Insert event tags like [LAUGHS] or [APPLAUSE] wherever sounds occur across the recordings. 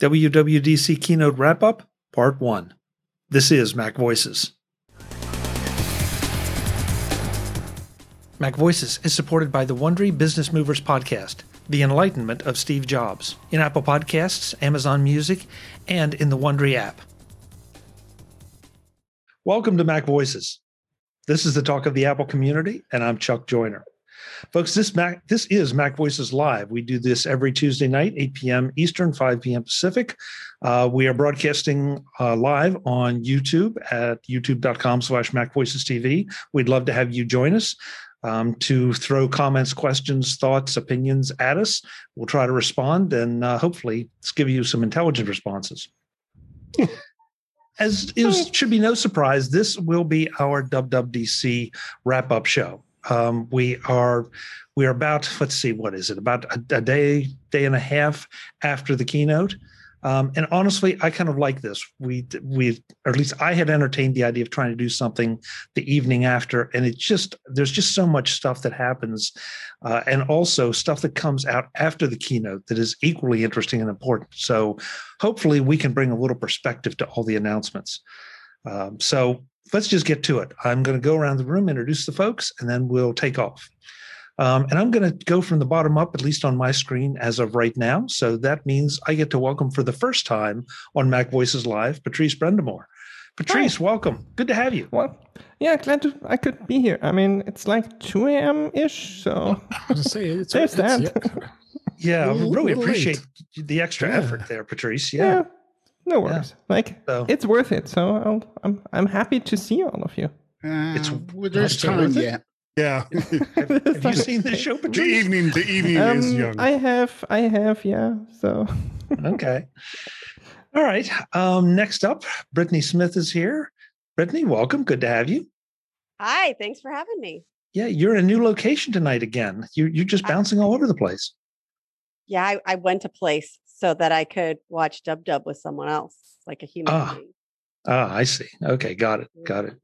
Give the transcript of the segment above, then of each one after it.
WWDC Keynote Wrap Up, Part 1. This is Mac Voices. Mac Voices is supported by the Wondery Business Movers podcast, The Enlightenment of Steve Jobs, in Apple Podcasts, Amazon Music, and in the Wondery app. Welcome to Mac Voices. This is the talk of the Apple community, and I'm Chuck Joiner. Folks, this Mac this is Mac Voices Live. We do this every Tuesday night, 8 p.m. Eastern, 5 p.m. Pacific. Uh, we are broadcasting uh, live on YouTube at youtube.com slash Mac Voices TV. We'd love to have you join us. Um, to throw comments, questions, thoughts, opinions at us. We'll try to respond and uh, hopefully give you some intelligent responses. As is should be no surprise, this will be our WWDC wrap up show. Um, we are we are about let's see what is it about a, a day day and a half after the keynote. Um, and honestly, I kind of like this. We we or at least I had entertained the idea of trying to do something the evening after, and it just there's just so much stuff that happens, uh, and also stuff that comes out after the keynote that is equally interesting and important. So hopefully, we can bring a little perspective to all the announcements. Um, so let's just get to it. I'm going to go around the room, introduce the folks, and then we'll take off. Um, and I'm going to go from the bottom up, at least on my screen as of right now. So that means I get to welcome for the first time on Mac Voices Live, Patrice Brend'amour. Patrice, Hi. welcome. Good to have you. Well, yeah, glad to, I could be here. I mean, it's like 2 a.m. ish, so say, it's, there's it's, that. Yeah, yeah really appreciate late. the extra yeah. effort there, Patrice. Yeah. yeah no worries. Yeah. Like so. it's worth it. So i am I'm I'm happy to see all of you. Uh, it's well, there's time yet. Yeah. have, [LAUGHS] [LAUGHS] have you seen the show? [LAUGHS] Patrice? The evening. The evening um, is young. I have. I have. Yeah. So. okay. All right. Um, next up, Brittany Smith is here. Brittany, welcome. Good to have you. Hi. Thanks for having me. Yeah, you're in a new location tonight again. You you're just bouncing all over the place. Yeah, I, I went to place so that I could watch Dub Dub with someone else, like a human ah. being. Ah, I see. Okay, got it. Got it.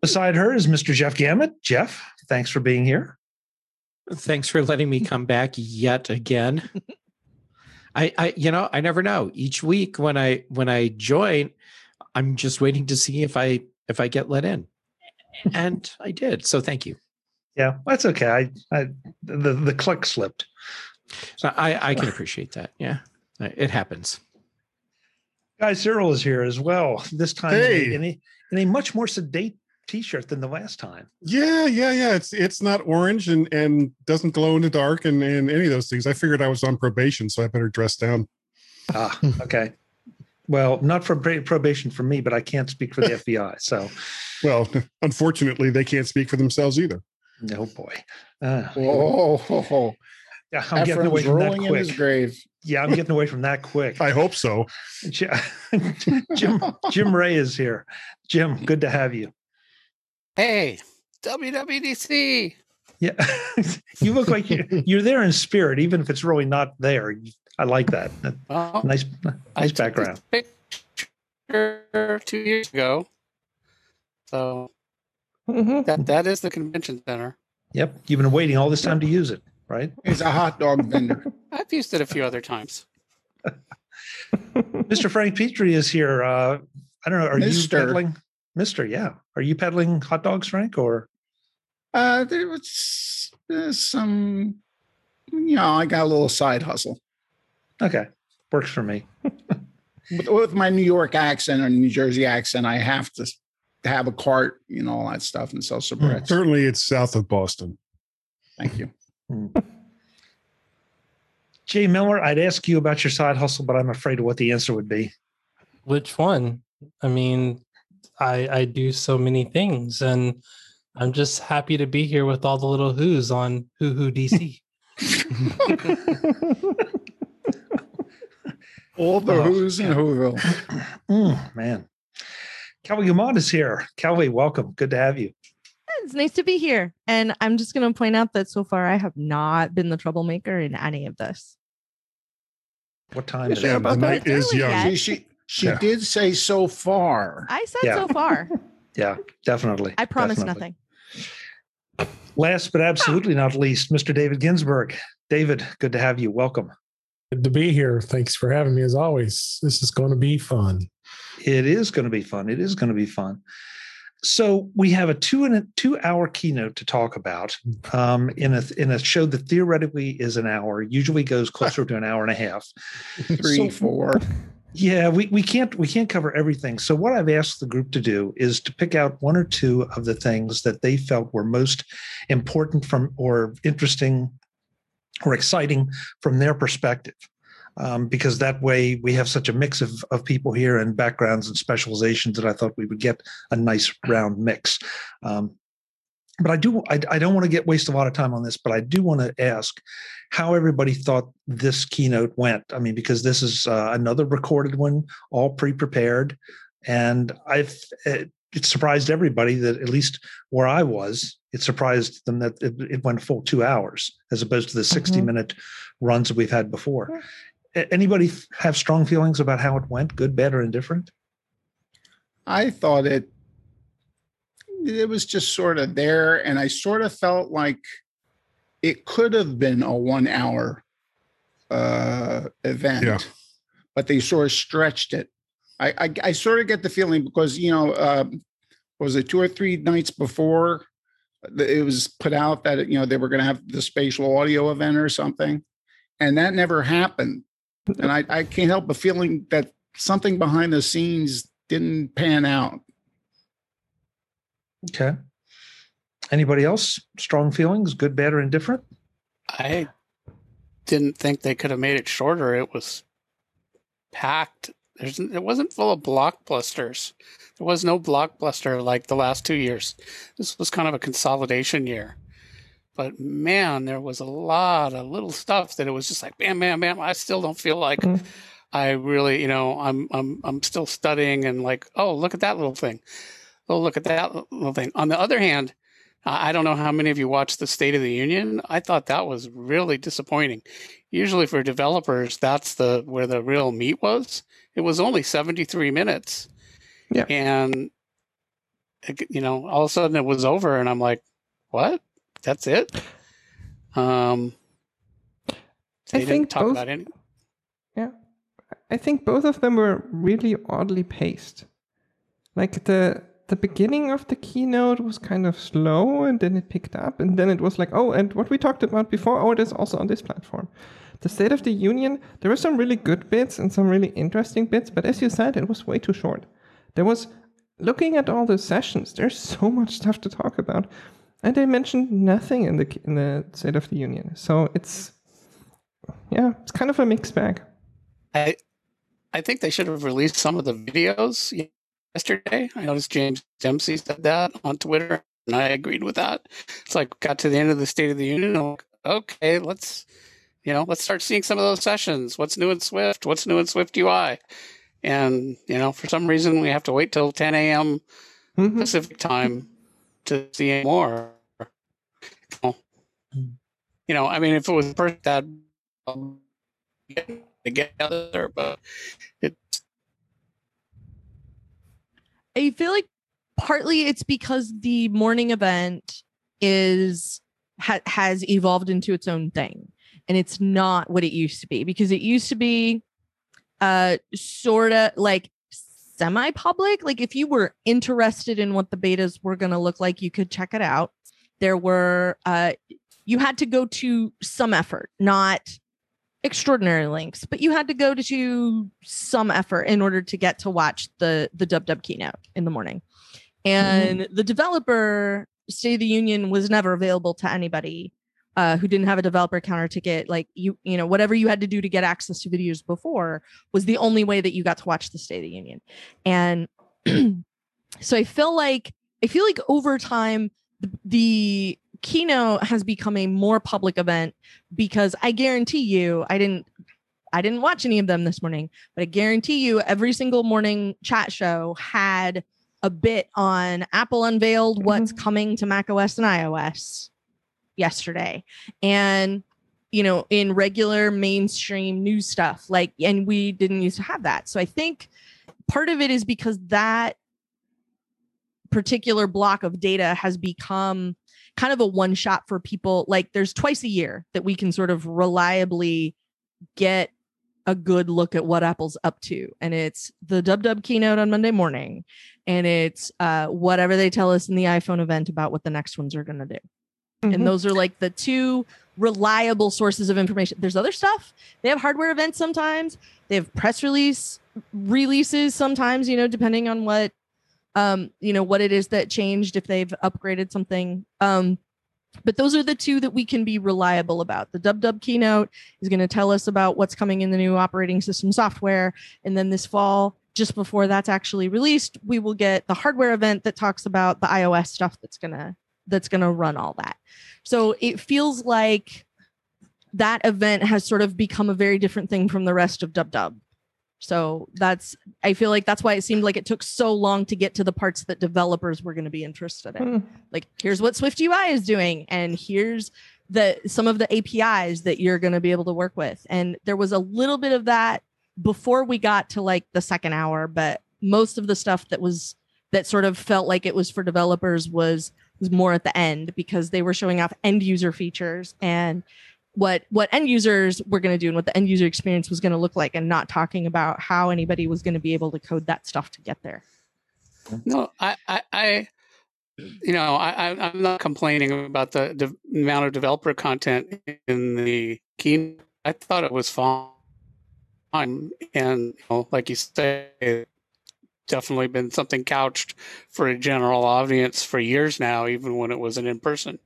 Beside her is Mr. Jeff Gamet. Jeff, thanks for being here. Thanks for letting me come back yet again. [LAUGHS] I, I, you know, I never know. Each week when I when I join, I'm just waiting to see if I if I get let in, and I did. So thank you. Yeah, that's okay. I, I the the click slipped. So I, I can appreciate that. Yeah, it happens. Guy Serle is here as well. This time hey. in, a, in a much more sedate T-shirt than the last time. Yeah, yeah, yeah. It's it's not orange and and doesn't glow in the dark and and any of those things. I figured I was on probation, so I better dress down. Ah, okay. Well, not for probation for me, but I can't speak for the [LAUGHS] FBI. So, well, unfortunately, they can't speak for themselves either. No boy. Uh, oh, yeah, I'm Ephraim's getting away from that quick. In his grave. Yeah, I'm getting away from that quick. [LAUGHS] I hope so. [LAUGHS] Jim Jim Rea is here. Jim, good to have you. Hey, WWDC. Yeah, [LAUGHS] you look like you're, you're there in spirit, even if it's really not there. I like that. Well, nice, nice background. picture two years ago, so mm-hmm. that that is the convention center. Yep, you've been waiting all this time to use it right? He's a hot dog [LAUGHS] vendor. I've used it a few other times. [LAUGHS] Mr. Frank Petrie is here. Uh, I don't know. Are Mister. you peddling? Mister, yeah. Are you peddling hot dogs, Frank, or? Uh, there was some, you know, I got a little side hustle. Okay. Works for me. [LAUGHS] with, with my New York accent or New Jersey accent, I have to have a cart, you know, all that stuff and sell cigarettes. Hmm. Certainly it's south of Boston. Thank you. Hmm. Jay Miller, I'd ask you about your side hustle, but I'm afraid of what the answer would be. Which one? I mean, I I do so many things, and I'm just happy to be here with all the little who's on Who Who DC. [LAUGHS] all the oh, who's in Whoville. [CLEARS THROAT] Mm, man. Kelly Guimont is here. Kelly, welcome. Good to have you. It's nice to be here. And I'm just going to point out that so far I have not been the troublemaker in any of this. What time is yeah, it? The night is young. She, she, she yeah. did say so far. I said yeah. so far. [LAUGHS] yeah, definitely. I promise definitely. nothing. Last but absolutely not least, Mr. David Ginsburg. David, good to have you. Welcome. Good to be here. Thanks for having me as always. This is going to be fun. It is going to be fun. It is going to be fun. So we have a two and a two hour keynote to talk about um, in a in a show that theoretically is an hour. Usually goes closer to an hour and a half. [LAUGHS] Three, so, four. Yeah, we, we can't we can't cover everything. So what I've asked the group to do is to pick out one or two of the things that they felt were most important from or interesting or exciting from their perspective um, because that way we have such a mix of, of people here and backgrounds and specializations that I thought we would get a nice round mix. Um, but I do I, I don't want to get waste a lot of time on this, but I do want to ask how everybody thought this keynote went. I mean, because this is uh, another recorded one, all pre-prepared, and I've it, it, surprised everybody that at least where I was, it surprised them that it, it went full two hours as opposed to the 60 mm-hmm. minute runs that we've had before anybody have strong feelings about how it went good bad or indifferent? I thought it it was just sort of there and i sort of felt like it could have been a one hour uh event. Yeah. but they sort of stretched it. I, I, I sort of get the feeling because you know uh, was it two or three nights before it was put out that you know they were going to have the spatial audio event or something? And that never happened and I, I can't help but feeling that something behind the scenes didn't pan out. Okay. Anybody else? Strong feelings, good, bad, or indifferent? I didn't think they could have made it shorter. It was packed. There's, it wasn't full of blockbusters. There was no blockbuster like the last two years. This was kind of a consolidation year. But man, there was a lot of little stuff that it was just like bam, bam, bam. I still don't feel like mm. I really, you know, I'm I'm I'm still studying and like, oh, look at that little thing. Oh, look at that little thing. On the other hand, I don't know how many of you watched the State of the Union. I thought that was really disappointing. Usually for developers, that's the where the real meat was. It was only 73 minutes. Yeah. And you know, all of a sudden it was over and I'm like, what? That's it. Um, I think both, any- Yeah, I think both of them were really oddly paced. Like the the beginning of the keynote was kind of slow, and then it picked up, and then it was like, oh, and what we talked about before, oh, it is also on this platform. The State of the Union, there were some really good bits and some really interesting bits, but as you said, it was way too short. There was looking at all the sessions, there's so much stuff to talk about and they mentioned nothing in the in the State of the Union. So it's yeah, it's kind of a mixed bag. I I think they should have released some of the videos yesterday. I noticed James Dempsey said that on Twitter, and I agreed with that. It's like got to the end of the State of the Union, and like, okay, let's you know let's start seeing some of those sessions. What's new in Swift? What's new in Swift UI? And you know, for some reason, we have to wait till 10 a.m. Mm-hmm. Pacific time to see more. You know, I mean, if it was person that um, together, but it's. I feel like partly it's because the morning event is ha- has evolved into its own thing, and it's not what it used to be because it used to be, uh, sort of like semi public. Like if you were interested in what the betas were going to look like, you could check it out. There were, uh, you had to go to some effort, not extraordinary links, but you had to go to some effort in order to get to watch the the dub dub keynote in the morning. And mm-hmm. the developer State of the Union was never available to anybody uh, who didn't have a developer counter ticket, like you, you know, whatever you had to do to get access to videos before was the only way that you got to watch the State of the Union. And [CLEARS THROAT] so I feel like I feel like over time the, the keynote has become a more public event because I guarantee you, I didn't I didn't watch any of them this morning, but I guarantee you every single morning chat show had a bit on Apple unveiled what's mm-hmm. coming to macOS and iOS yesterday and you know in regular mainstream news stuff like and we didn't used to have that so i think part of it is because that particular block of data has become kind of a one shot for people like there's twice a year that we can sort of reliably get a good look at what Apple's up to. And it's the Dub Dub keynote on Monday morning, and it's uh, whatever they tell us in the iPhone event about what the next ones are going to do. Mm-hmm. And those are like the two reliable sources of information. There's other stuff. They have hardware events sometimes. They have press release releases sometimes, you know, depending on what um, you know, what it is that changed if they've upgraded something. Um, but those are the two that we can be reliable about. The Dub Dub keynote is going to tell us about what's coming in the new operating system software. And then this fall, just before that's actually released, we will get the hardware event that talks about the iOS stuff that's going to that's going to run all that. So it feels like that event has sort of become a very different thing from the rest of Dub Dub. So that's I feel like that's why it seemed like it took so long to get to the parts that developers were going to be interested in. Mm. Like here's what Swift UI is doing and here's the some of the APIs that you're going to be able to work with. And there was a little bit of that before we got to like the second hour, but most of the stuff that was that sort of felt like it was for developers was was more at the end because they were showing off end user features and what what end users were going to do and what the end user experience was going to look like and not talking about how anybody was going to be able to code that stuff to get there. No i i, I you know i i'm not complaining about the, the amount of developer content in the key i thought it was fine. And you know, like you say definitely been something couched for a general audience for years now even when it was an in-person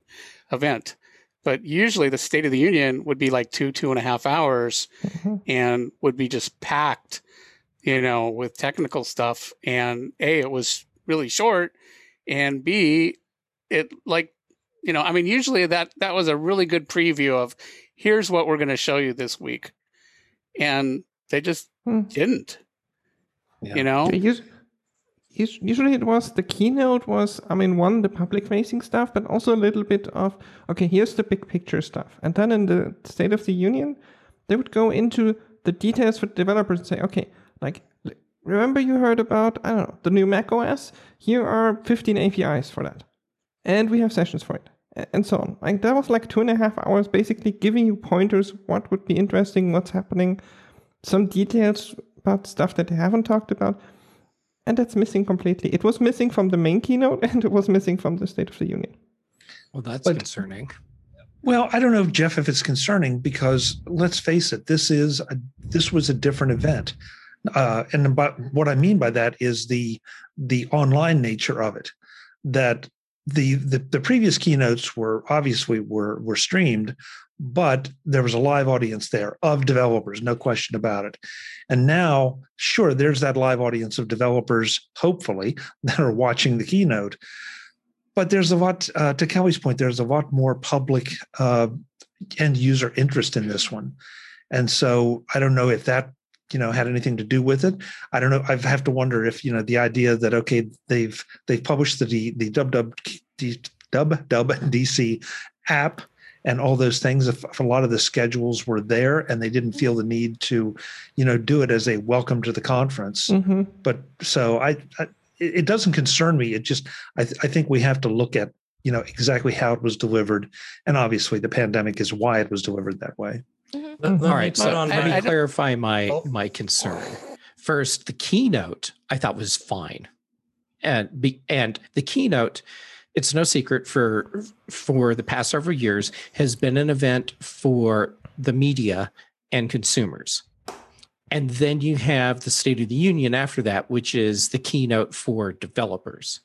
event but usually the State of the Union would be like two, two and a half hours mm-hmm. and would be just packed, you know, with technical stuff. And A, it was really short. And B, it like, you know, I mean, usually that, that was a really good preview of here's what we're going to show you this week. And they just hmm. didn't, yeah. you know? Usually it was the keynote was i mean one the public facing stuff but also a little bit of okay here's the big picture stuff. And then in the state of the union they would go into the details for developers and say okay like remember you heard about i don't know the new mac os here are 15 apis for that. And we have sessions for it. And so on. Like that was like two and a half hours basically giving you pointers what would be interesting what's happening some details about stuff that they haven't talked about and that's missing completely. It was missing from the main keynote, [LAUGHS] and it was missing from the State of the Union. Well, that's but, concerning. Well, I don't know, Jeff, if it's concerning because let's face it, this is a, this was a different event, uh, and about what I mean by that is the the online nature of it. That the, the the previous keynotes were obviously were were streamed, but there was a live audience there of developers, no question about it. And now, sure, there's that live audience of developers, hopefully, [LAUGHS] that are watching the keynote. But there's a lot, uh, to Kelly's point, there's a lot more public uh, end user interest in this one. And so I don't know if that you know had anything to do with it. I don't know i have to wonder if you know the idea that okay they've they've published the the dub dub dub dub [LAUGHS] dc app and all those things if, if, a lot of the schedules were there and they didn't feel the need to you know do it as a welcome to the conference. Mm-hmm. but so I, I, it doesn't concern me. It just I, th- I think we have to look at you know exactly how it was delivered. And obviously the pandemic is why it was delivered that way mm-hmm. all right so let me clarify my oh. my concern first the keynote i thought was fine and be, and the keynote it's no secret for for the past several years has been an event for the media and consumers. And then you have the State of the Union after that, which is the keynote for developers.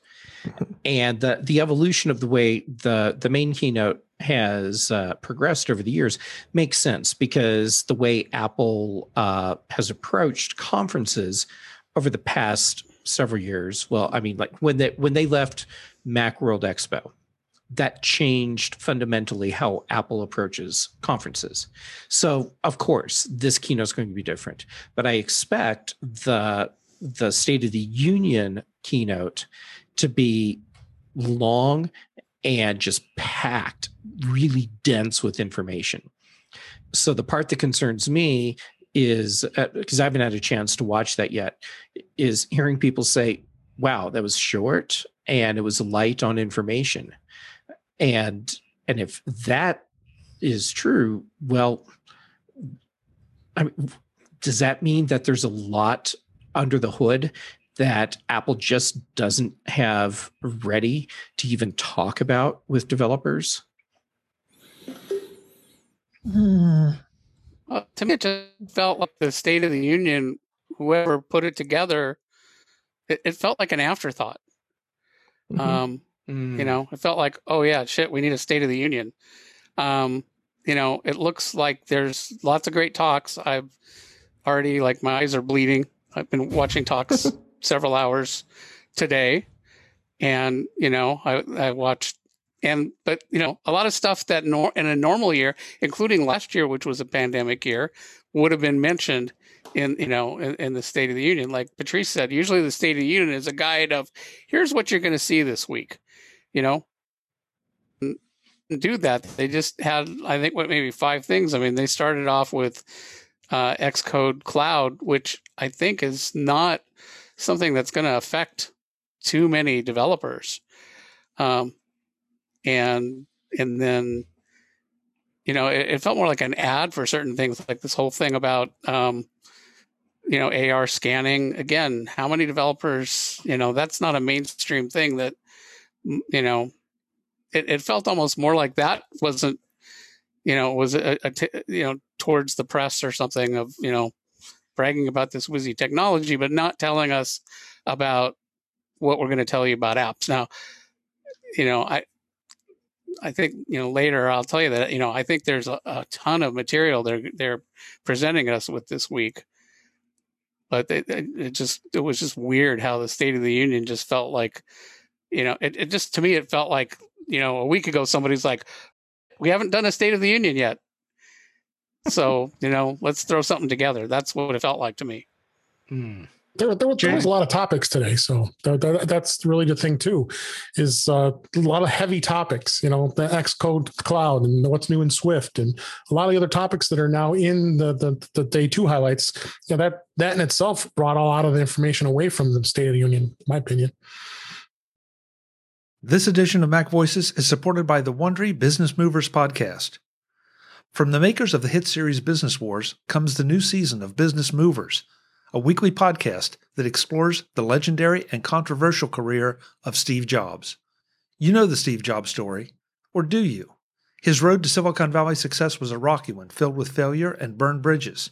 And the the evolution of the way the the main keynote has uh, progressed over the years makes sense because the way Apple uh, has approached conferences over the past several years. Well, I mean, like when they when they left Macworld Expo. That changed fundamentally how Apple approaches conferences. So, of course, this keynote is going to be different, but I expect the the State of the Union keynote to be long and just packed, really dense with information. So the part that concerns me is because uh, I haven't had a chance to watch that yet, is hearing people say, "Wow, that was short," and it was light on information and and if that is true well i mean does that mean that there's a lot under the hood that Apple just doesn't have ready to even talk about with developers? Well, to me, it just felt like the State of the Union, whoever put it together, it, it felt like an afterthought. Mm-hmm. Um, mm. You know, it felt like, oh, yeah, shit, we need a State of the Union. Um, you know, it looks like there's lots of great talks. I've already, like, my eyes are bleeding. I've been watching talks [LAUGHS] several hours today. And, you know, I, I watched and but you know a lot of stuff that nor- in a normal year including last year which was a pandemic year would have been mentioned in you know in, in, the state of the union. Like patrice said usually the state of the union is a guide of here's what you're going to see this week you know? Do that. They just had i think what maybe five things. I mean they started off with uh, xcode cloud which i think is not something that's going to affect too many developers. Um, and and then you know it, it, felt more like an ad for certain things like this whole thing about um, you know ar scanning. Again how many developers you know that's not a mainstream thing that you know it, it felt almost more like that wasn't you know was a, a t- you know towards the press or something of you know bragging about this whizzy technology but not telling us about what we're going to tell you about apps. Now you know i I think you know later I'll tell you that you know I think there's a, a ton of material they're they're presenting us with this week, but it, it, just it was just weird how the State of the Union just felt like, you know, it, it just to me it felt like you know a week ago somebody's like, we haven't done a State of the Union yet, so you know let's throw something together. That's what it felt like to me. Hmm there, there, there, was a lot of topics today, so that's really the thing too. Is uh, a lot of heavy topics. You know, the Xcode cloud and what's new in Swift, and a lot of the other topics that are now in the the, the day two highlights. You know, that that in itself brought a lot of the information away from the State of the Union, in my opinion. This edition of Mac Voices is supported by the Wondery Business Movers podcast. From the makers of the hit series Business Wars comes the new season of Business Movers a weekly podcast that explores the legendary and controversial career of Steve Jobs. You know the Steve Jobs story, or do you? His road to Silicon Valley success was a rocky one, filled with failure and burned bridges.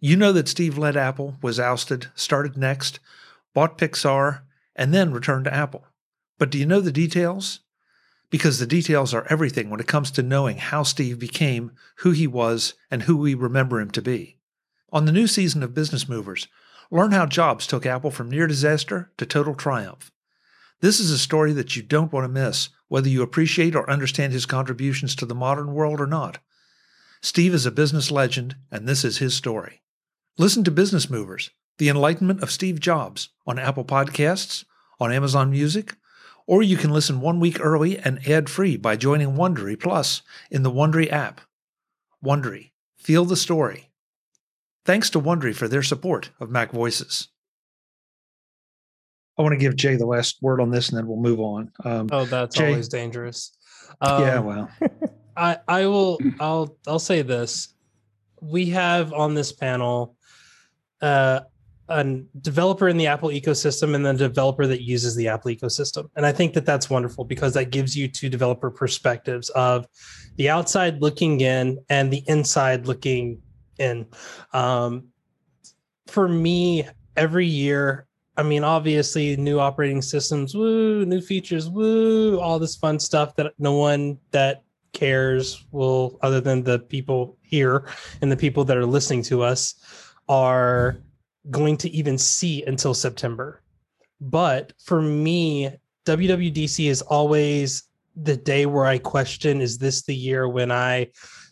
You know that Steve led Apple, was ousted, started Next, bought Pixar, and then returned to Apple. But do you know the details? Because the details are everything when it comes to knowing how Steve became who he was and who we remember him to be. On the new season of Business Movers, learn how Jobs took Apple from near disaster to total triumph. This is a story that you don't want to miss, whether you appreciate or understand his contributions to the modern world or not. Steve is a business legend, and this is his story. Listen to Business Movers, The Enlightenment of Steve Jobs on Apple Podcasts, on Amazon Music, or you can listen one week early and ad-free by joining Wondery Plus in the Wondery app. Wondery. Feel the story. Thanks to Wondery for their support of Mac Voices. I want to give Jay the last word on this, and then we'll move on. Um, oh, that's Jay, always dangerous. Um, yeah, well, [LAUGHS] I I will I'll I'll say this: we have on this panel uh, a developer in the Apple ecosystem and then a developer that uses the Apple ecosystem, and I think that that's wonderful because that gives you two developer perspectives of the outside looking in and the inside looking in. Um, for me, every year, I mean, obviously, new operating systems, woo, new features, woo, all this fun stuff that no one that cares will, other than the people here and the people that are listening to us, are going to even see until September. But for me, WWDC is always the day where I question is this the year when I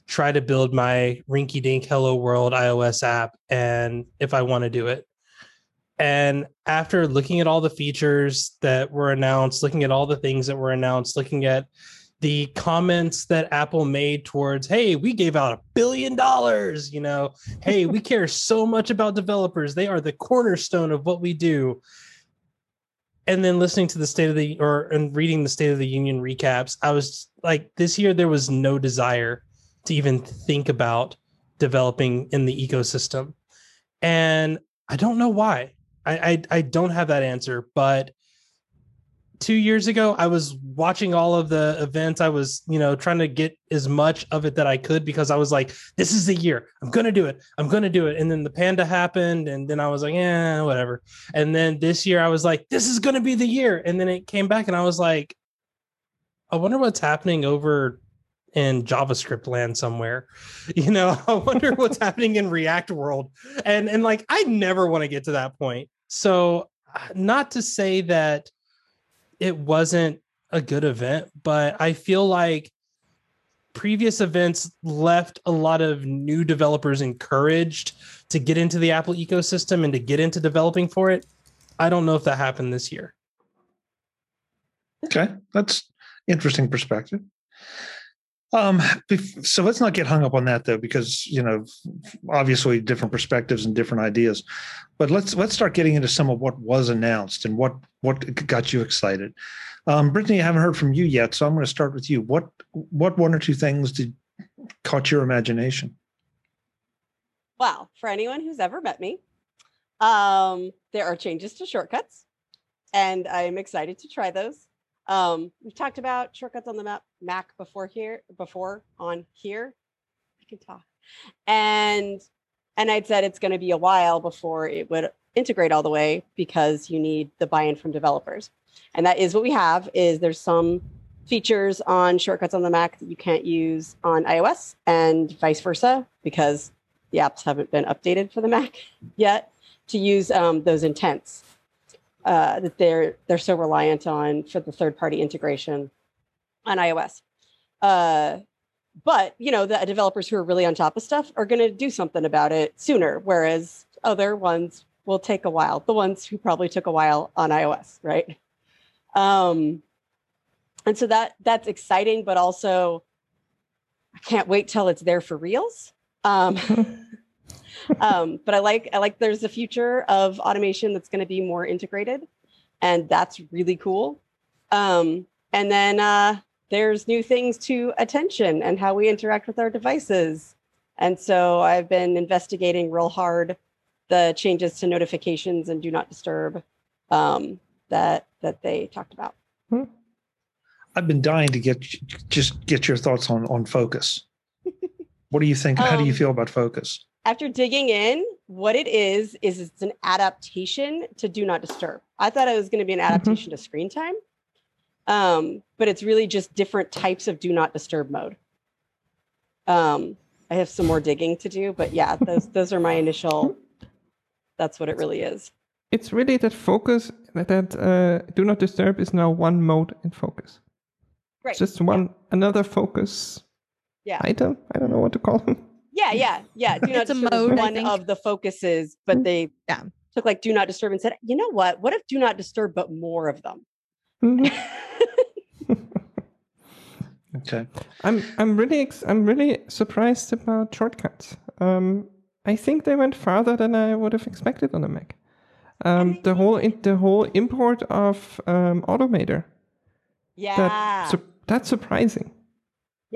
try to build my rinky dink hello world iOS app and if I want to do it. And after looking at all the features that were announced, looking at all the things that were announced, looking at the comments that Apple made towards, hey, we gave out a billion dollars, you know, hey, we [LAUGHS] care so much about developers. They are the cornerstone of what we do. And then listening to the state of the or and reading the state of the union recaps, I was like, this year there was no desire to even think about developing in the ecosystem. and I don't know why. I, I, I don't have that answer, but two years ago i was watching all of the events. I was you know trying to get as much of it that i could because i was like this is the year. I'm gonna do it. I'm gonna do it. And then the panda happened and then i was like yeah whatever. And then this year i was like this is gonna be the year. And then it came back and i was like i wonder what's happening over in javascript land somewhere. [LAUGHS] You know [LAUGHS] i wonder what's happening in react world. And and like i never want to get to that point. So uh, not to say that it wasn't a good event, but I feel like previous events left a lot of new developers encouraged to get into the Apple ecosystem and to get into developing for it. I don't know if that happened this year. Okay, that's interesting perspective. Um, so let's not get hung up on that though, because you know, obviously different perspectives and different ideas. But let's let's start getting into some of what was announced and what what got you excited. Um, Brittany, I haven't heard from you yet, so I'm going to start with you. What what one or two things did caught your imagination? Well, for anyone who's ever met me, um, there are changes to shortcuts, and I'm excited to try those. Um, we've talked about shortcuts on the map, Mac before here, before on here. I can talk. And and I'd said it's going to be a while before it would integrate all the way because you need the buy-in from developers. And that is what we have is there's some features on shortcuts on the Mac that you can't use on iOS and vice versa because the apps haven't been updated for the Mac [LAUGHS] yet to use um, those intents uh, that they're they're so reliant on for the third party integration on iOS. Uh, but you know the developers who are really on top of stuff are going to do something about it sooner, whereas other ones will take a while. The ones who probably took a while on iOS, right? Um, and so that that's exciting, but also I can't wait till it's there for reals. Um, [LAUGHS] um, but I like I like there's a future of automation that's going to be more integrated, and that's really cool. Um, and then uh, there's new things to attention and how we interact with our devices. And so I've been investigating real hard the changes to notifications and do not disturb um, that that they talked about. Hmm. I've been dying to get just get your thoughts on on focus. [LAUGHS] what do you think? How do you um, feel about focus? After digging in, what it is is it's an adaptation to do not disturb. I thought it was going to be an mm-hmm. adaptation mm-hmm. to screen time, um, but it's really just different types of do not disturb mode. Um, I have some more digging to do, but yeah, those [LAUGHS] those are my initial. That's what it really is. It's really that focus that, that uh, do not disturb is now one mode in focus. Right. Just one yeah. another focus. Yeah. Item. I don't know what to call them. Yeah, yeah, yeah. Do not disturb mode, one of the focuses, but mm, they yeah. took like do not disturb and said, you know what? What if do not disturb, but more of them? Mm-hmm. [LAUGHS] okay. I'm I'm really ex- I'm really surprised about shortcuts. Um, I think they went farther than I would have expected on a Mac. Um, the whole in, the whole import of um, Automator. Yeah, that, su- that's surprising.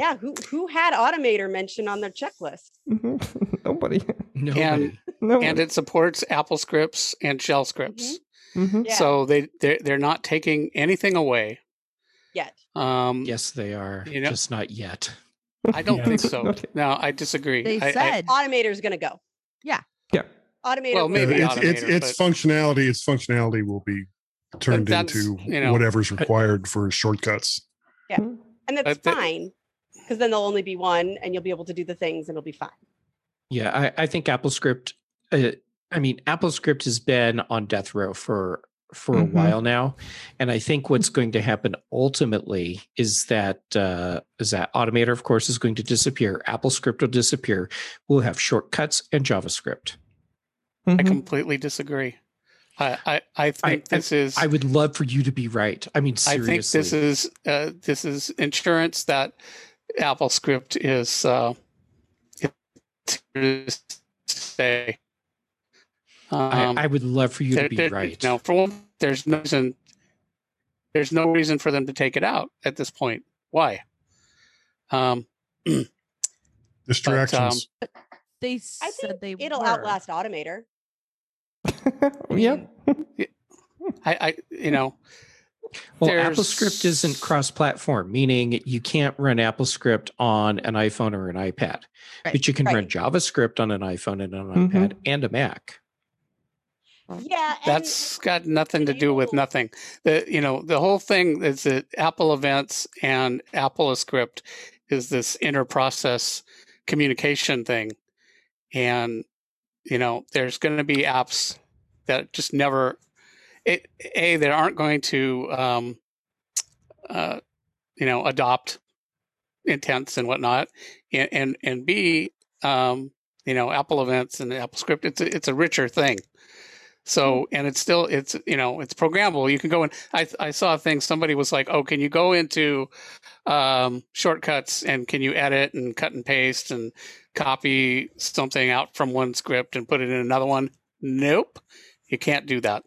Yeah, who who had Automator mentioned on their checklist? Mm-hmm. [LAUGHS] Nobody. Nobody. And, Nobody. and it supports Apple scripts and shell scripts. Mm-hmm. Mm-hmm. Yeah. So they they're, they're not taking anything away yet. Um, yes, they are. You know, just not yet. I don't [LAUGHS] think so. No, I disagree. They I, said I, Automator's going to go. Yeah. Yeah. Automator. Well, maybe it's, it's, it's functionality. Its functionality will be turned into you know, whatever's required for shortcuts. Yeah, mm-hmm. and that's fine because then there'll only be one and you'll be able to do the things and it'll be fine. Yeah, I, I think AppleScript. Uh, I mean, AppleScript has been on death row for for mm-hmm. a while now, and I think what's going to happen ultimately is that uh, is that Automator, of course, is going to disappear. AppleScript will disappear. We'll have shortcuts and JavaScript. Mm-hmm. I completely disagree. I, I, I think I, this is. I would love for you to be right. I mean, seriously. I think this is uh, this is insurance that Apple script is uh, say. Um, I, I, would love for you there, to be there, right. No, for one, there's no reason. There's no reason for them to take it out at this point. Why? Um, [CLEARS THROAT] Distractions. But, um, they I said think they it'll were. outlast Automator. [LAUGHS] yep. [LAUGHS] I, I you know, Well, there's- AppleScript isn't cross-platform, meaning you can't run AppleScript on an iPhone or an iPad, Right, but you can right. run JavaScript on an iPhone and an Mhm. iPad and a Mac. Yeah, that's got nothing to do with nothing. The you know the whole thing is that Apple Events and AppleScript is this inter-process communication thing, and you know there's going to be apps that just never it a that aren't going to um, uh, you know adopt intents and whatnot, and and, and b um, you know Apple Events and AppleScript it's a, it's a richer thing. So and it's still it's you know it's programmable. You can go in. I I saw a thing. Somebody was like, "Oh, can you go into um, shortcuts and can you edit and cut and paste and copy something out from one script and put it in another one?" Nope, you can't do that.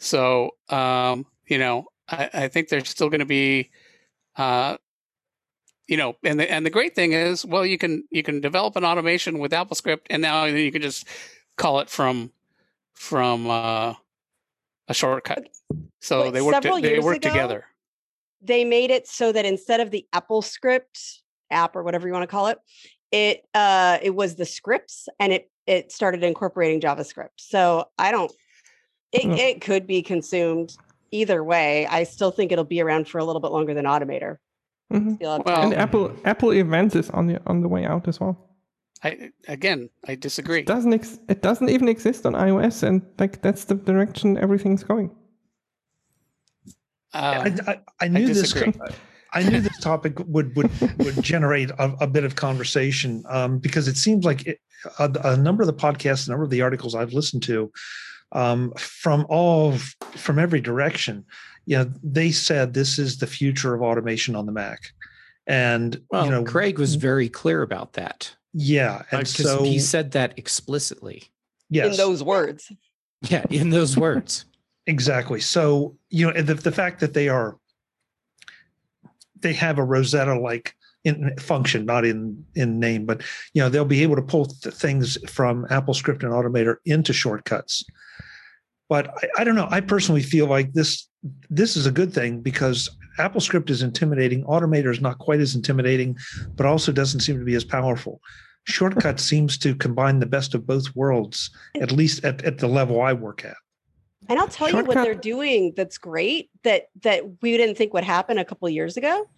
So um, you know, I, I think there's still going to be, uh, you know, and the and the great thing is, well, you can you can develop an automation with AppleScript, and now you can just call it from from uh, a shortcut. So But they work several they years work ago, together. they made it so that instead of the AppleScript app or whatever you want to call it, it uh it was the scripts and it it started incorporating JavaScript. So I don't it, Hmm. it could be consumed either way. I still think it'll be around for a little bit longer than Automator. Mhm. Well- And. Apple Apple Events is on the on the way out as well. I again, I disagree. It doesn't ex- it doesn't even exist on iOS, and like that's the direction everything's going. Uh, I, I, I knew this. disagree. [LAUGHS] I knew this topic would would would generate a, a bit of conversation um, because it seems like it, a, a number of the podcasts, a number of the articles I've listened to um, from all from every direction, you know, they said this is the future of automation on the Mac, and Well, you know, Craig was very clear about that yeah, and because so he said that explicitly. yes, in those words. Yeah, in those words. [LAUGHS] Exactly. So you know the the fact that they are they have a Rosetta like in function, not in in name, but you know they'll be able to pull th- things from AppleScript and Automator into shortcuts. But I, I don't know. I personally feel like this this is a good thing because AppleScript is intimidating. Automator is not quite as intimidating, but also doesn't seem to be as powerful. Shortcut seems to combine the best of both worlds, at least at, at the level I work at. And I'll tell you what they're doing that's great that that we didn't think would happen a couple of years ago,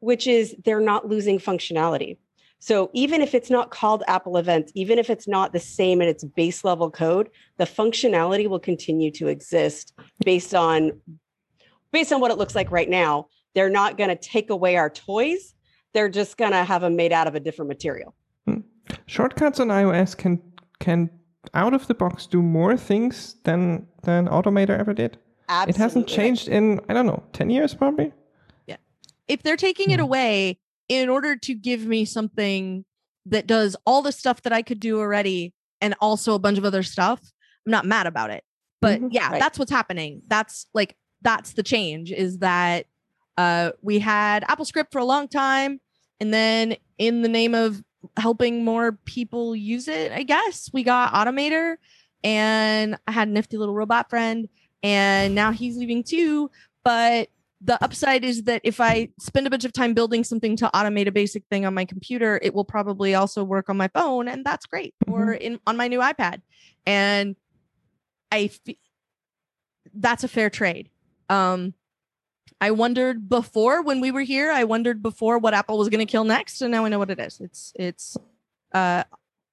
which is they're not losing functionality. So even if it's not called Apple Events, even if it's not the same in its base level code, the functionality will continue to exist based on based on what it looks like right now. They're not going to take away our toys. They're just going to have them made out of a different material. Hmm. Shortcuts on iOS can can out of the box do more things than than Automator ever did. Absolutely. It hasn't changed in I don't know ten years probably. If they're taking it Mhm. away in order to give me something that does all the stuff that I could do already and also a bunch of other stuff, I'm not mad about it. But Mhm. yeah, Right. that's what's happening. That's like that's the change is that uh we had AppleScript for a long time and then in the name of helping more people use it, I guess, we got Automator and I had a nifty little robot friend and now he's leaving too, but the upside is that if I spend a bunch of time building something to automate a basic thing on my computer, it will probably also work on my phone, and that's great. Or in on my new iPad, and I f- that's a fair trade. Um, I wondered before when we were here. I wondered before what Apple was going to kill next, and now I know what it is. It's it's uh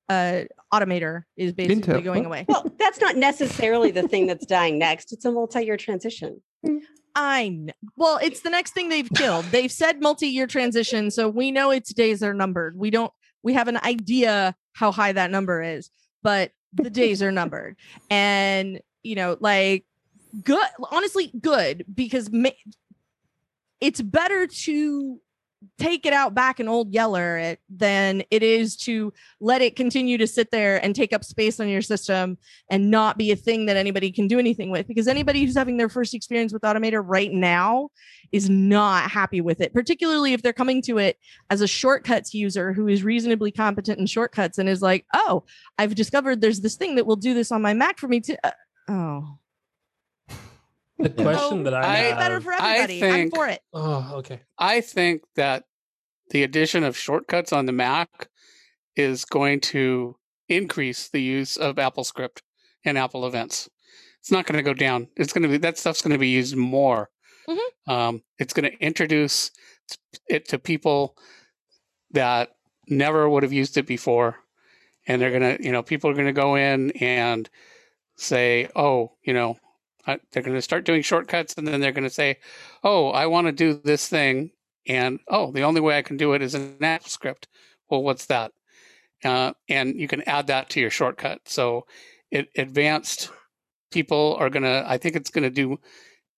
uh automator is basically Intel. going away. Well, that's not necessarily the thing that's dying next. It's a multi-year transition. I know. Well, it's the next thing they've killed. They've said multi-year transition, so we know its days are numbered. We don't. We have an idea how high that number is, but the days are numbered, and you know, like good. Honestly, good because ma- it's better to take it out back in old yeller it, than it is to let it continue to sit there and take up space on your system and not be a thing that anybody can do anything with. Because anybody who's having their first experience with automator right now is not happy with it particularly if they're coming to it as a shortcuts user who is reasonably competent in shortcuts and is like oh i've discovered there's this thing that will do this on my mac for me too uh, oh the question that I have, better for everybody. I think, I'm for it. Oh, okay. I think that the addition of shortcuts on the Mac is going to increase the use of Apple Script and Apple Events. It's not going to go down. It's going to be that stuff's going to be used more. Mm-hmm. Um, it's going to introduce it to people that never would have used it before, and they're going to, you know, people are going to go in and say, "Oh, you know, they're going to start doing shortcuts and then they're going to say, oh, I want to do this thing. And oh, the only way I can do it is an Apple script. Well, what's that? Uh, and you can add that to your shortcut. So it, advanced people are going to, I think it's going to do,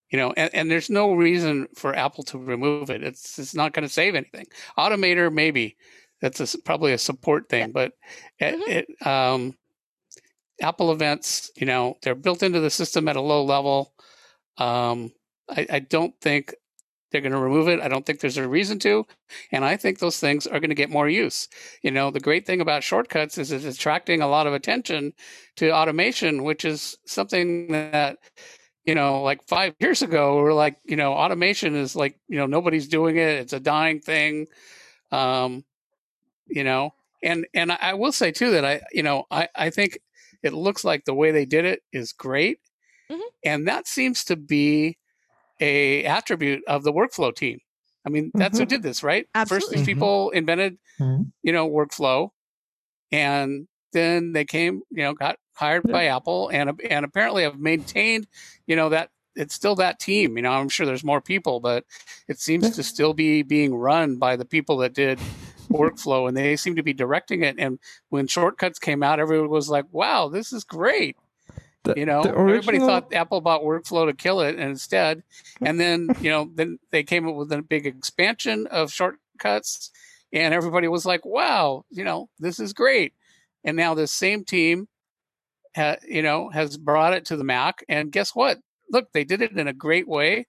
you know, and, and there's no reason for Apple to remove it. It's, it's not going to save anything. Automator, maybe that's a, probably a support thing, but mm-hmm. it, it um, Apple events, you know, they're built into the system at a low level. Um, I, I don't think they're going to remove it. I don't think there's a reason to. And I think those things are going to get more use. You know, the great thing about shortcuts is it's attracting a lot of attention to automation, which is something that, you know, like five [LAUGHS] years ago, we're like, you know, automation is like, you know, nobody's doing it. It's a dying thing. Um, you know, and, and I will say too that I, you know, I, I think it looks like the way they did it is great. Mm-hmm. And that seems to be a attribute of the workflow team. I mean, that's mm-hmm. who did this, right? Absolutely. First, these people invented, mm-hmm. you know, workflow, and then they came, you know, got hired by Apple, and and apparently have maintained, you know, that it's still that team. You know, I'm sure there's more people, but it seems to still be being run by the people that did workflow and they seem to be directing it. And when shortcuts came out, everyone was like, wow, this is great. The, you know, original... everybody thought Apple bought workflow to kill it, and instead, and then you know, then they came up with a big expansion of shortcuts, and everybody was like, "Wow, you know, this is great." And now this same team, ha, you know, has brought it to the Mac, and guess what? Look, they did it in a great way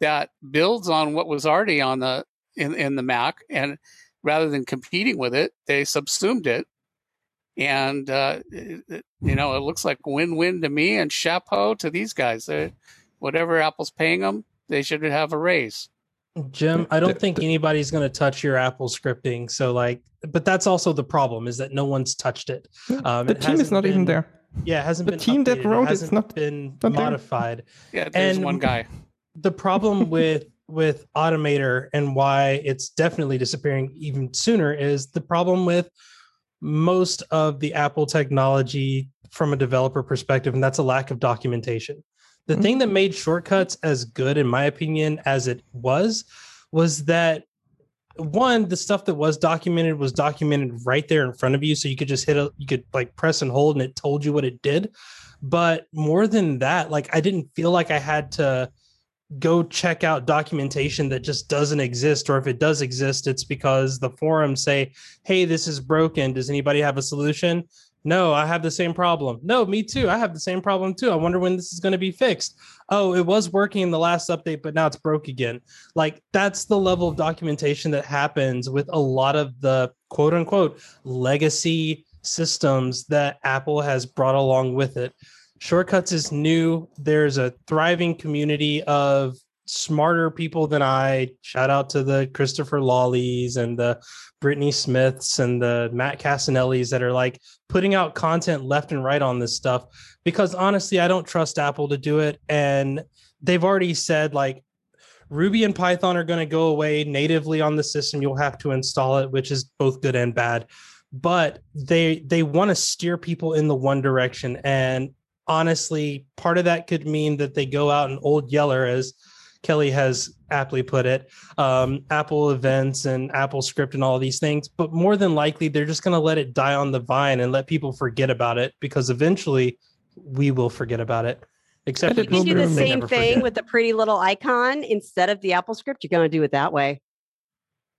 that builds on what was already on the in in the Mac, and rather than competing with it, they subsumed it. And, uh, it, you know, it looks like win win to me and chapeau to these guys. They're, whatever Apple's paying them, they should have a raise. Jim, I don't think anybody's going to touch your Apple scripting. So, like, but that's also the problem is that no one's touched it. Um, the it team is not been, even there. Yeah, it hasn't the been. team updated. that wrote it's not been not modified. Yeah, there's and one guy. The problem [LAUGHS] with with Automator and why it's definitely disappearing even sooner is the problem with most of the Apple technology from a developer perspective, and that's a lack of documentation. The mm-hmm. thing that made shortcuts as good, in my opinion, as it was, was that one, the stuff that was documented was documented right there in front of you. So you could just hit a, you could like press and hold and it told you what it did. But more than that, like I didn't feel like I had to go check out documentation that just doesn't exist or if it does exist it's because the forums say hey this is broken. Does anybody have a solution? No i have the same problem. No me too. I have the same problem too. I wonder when this is going to be fixed. Oh it was working in the last update but now it's broke again. Like that's the level of documentation that happens with a lot of the quote unquote legacy systems that apple has brought along with it Shortcuts is new. There's a thriving community of smarter people than I. Shout out to the Christopher Lawleys and the Brittany Smiths and the Matt Cassinellis that are like putting out content left and right on this stuff. Because honestly, I don't trust Apple to do it. And they've already said like Ruby and Python are going to go away natively on the system. You'll have to install it, which is both good and bad. But they they want to steer people in the one direction. And honestly, part of that could mean that they go out and old yeller, as Kelly has aptly put it, um, Apple events and Apple script and all these things. But more than likely, they're just going to let it die on the vine and let people forget about it because eventually we will forget about it. Except you can do the same thing forget. with the pretty little icon instead of the Apple script. You're going to do it that way.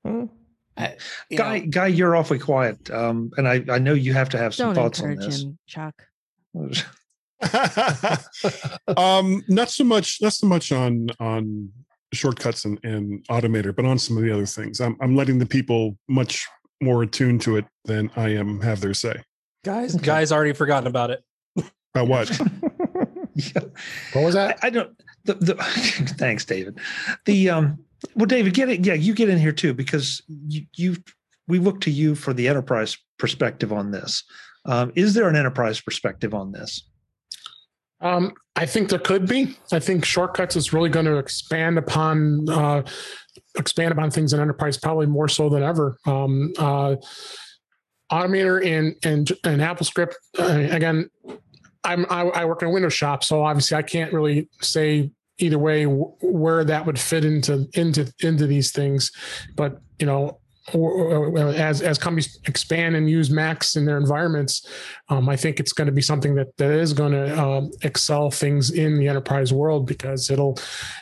Mm. I, Guy, know. Guy, you're awfully quiet, um, and I, I know you have to have some Don't thoughts on this. Him, Chuck. [LAUGHS] [LAUGHS] um, not so much, not so much on on shortcuts and, and automator, but on some of the other things. I'm I'm letting the people much more attuned to it than I am have their say. Guys, guys already forgotten about it. About what? [LAUGHS] yeah. What was that? I, I don't. The, the, [LAUGHS] thanks, David. The um. Well, David, get it. Yeah, you get in here too because you you we look to you for the enterprise perspective on this. Um, is there an enterprise perspective on this? Um, I think there could be. I think shortcuts is really going to expand upon uh, expand upon things in enterprise probably more so than ever. Um, uh, Automator and and and AppleScript uh, again. I'm I, I, work in a Windows shop, so obviously I can't really say either way where that would fit into into into these things, but you know as as companies expand and use Macs in their environments, um, I think it's going to be something that that is going to um, excel things in the enterprise world because it'll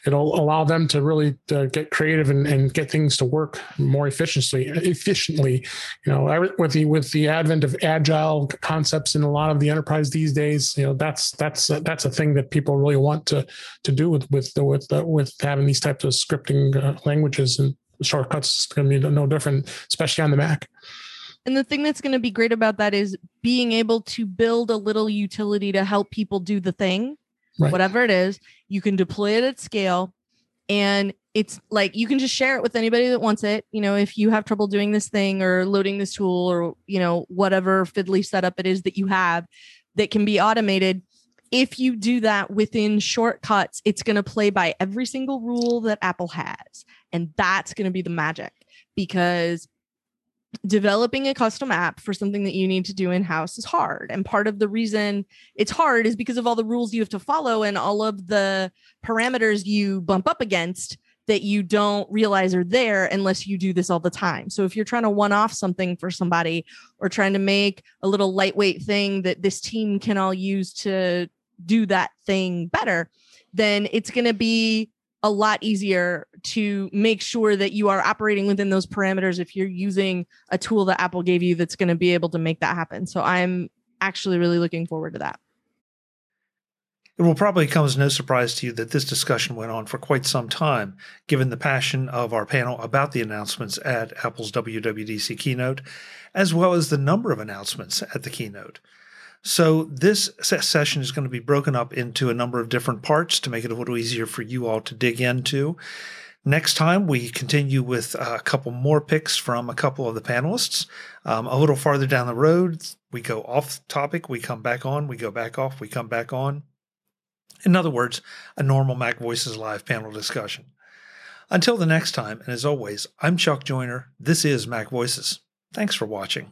it'll allow them to really uh, get creative and, and get things to work more efficiently. Efficiently, you know, with the with the advent of agile concepts in a lot of the enterprise these days, you know, that's that's that's a thing that people really want to to do with with with with having these types of scripting uh, languages and shortcuts going to be no different, especially on the Mac. And the thing that's going to be great about that is being able to build a little utility to help people do the thing, right. whatever it is. You can deploy it at scale. And it's like you can just share it with anybody that wants it. You know, if you have trouble doing this thing or loading this tool or, you know, whatever fiddly setup it is that you have that can be automated, if you do that within shortcuts, it's going to play by every single rule that Apple has. And that's going to be the magic because developing a custom app for something that you need to do in house is hard. And part of the reason it's hard is because of all the rules you have to follow and all of the parameters you bump up against that you don't realize are there unless you do this all the time. So if you're trying to one off something for somebody or trying to make a little lightweight thing that this team can all use to do that thing better, then it's going to be a lot easier to make sure that you are operating within those parameters if you're using a tool that Apple gave you that's going to be able to make that happen. So I'm actually really looking forward to that. It will probably come as no surprise to you that this discussion went on for quite some time, given the passion of our panel about the announcements at Apple's WWDC keynote, as well as the number of announcements at the keynote. So this session is going to be broken up into a number of different parts to make it a little easier for you all to dig into. Next time, we continue with a couple more picks from a couple of the panelists. Um, a little farther down the road, we go off topic, we come back on, we go back off, we come back on. In other words, a normal Mac Voices Live panel discussion. Until the next time, and as always, I'm Chuck Joiner. This is Mac Voices. Thanks for watching.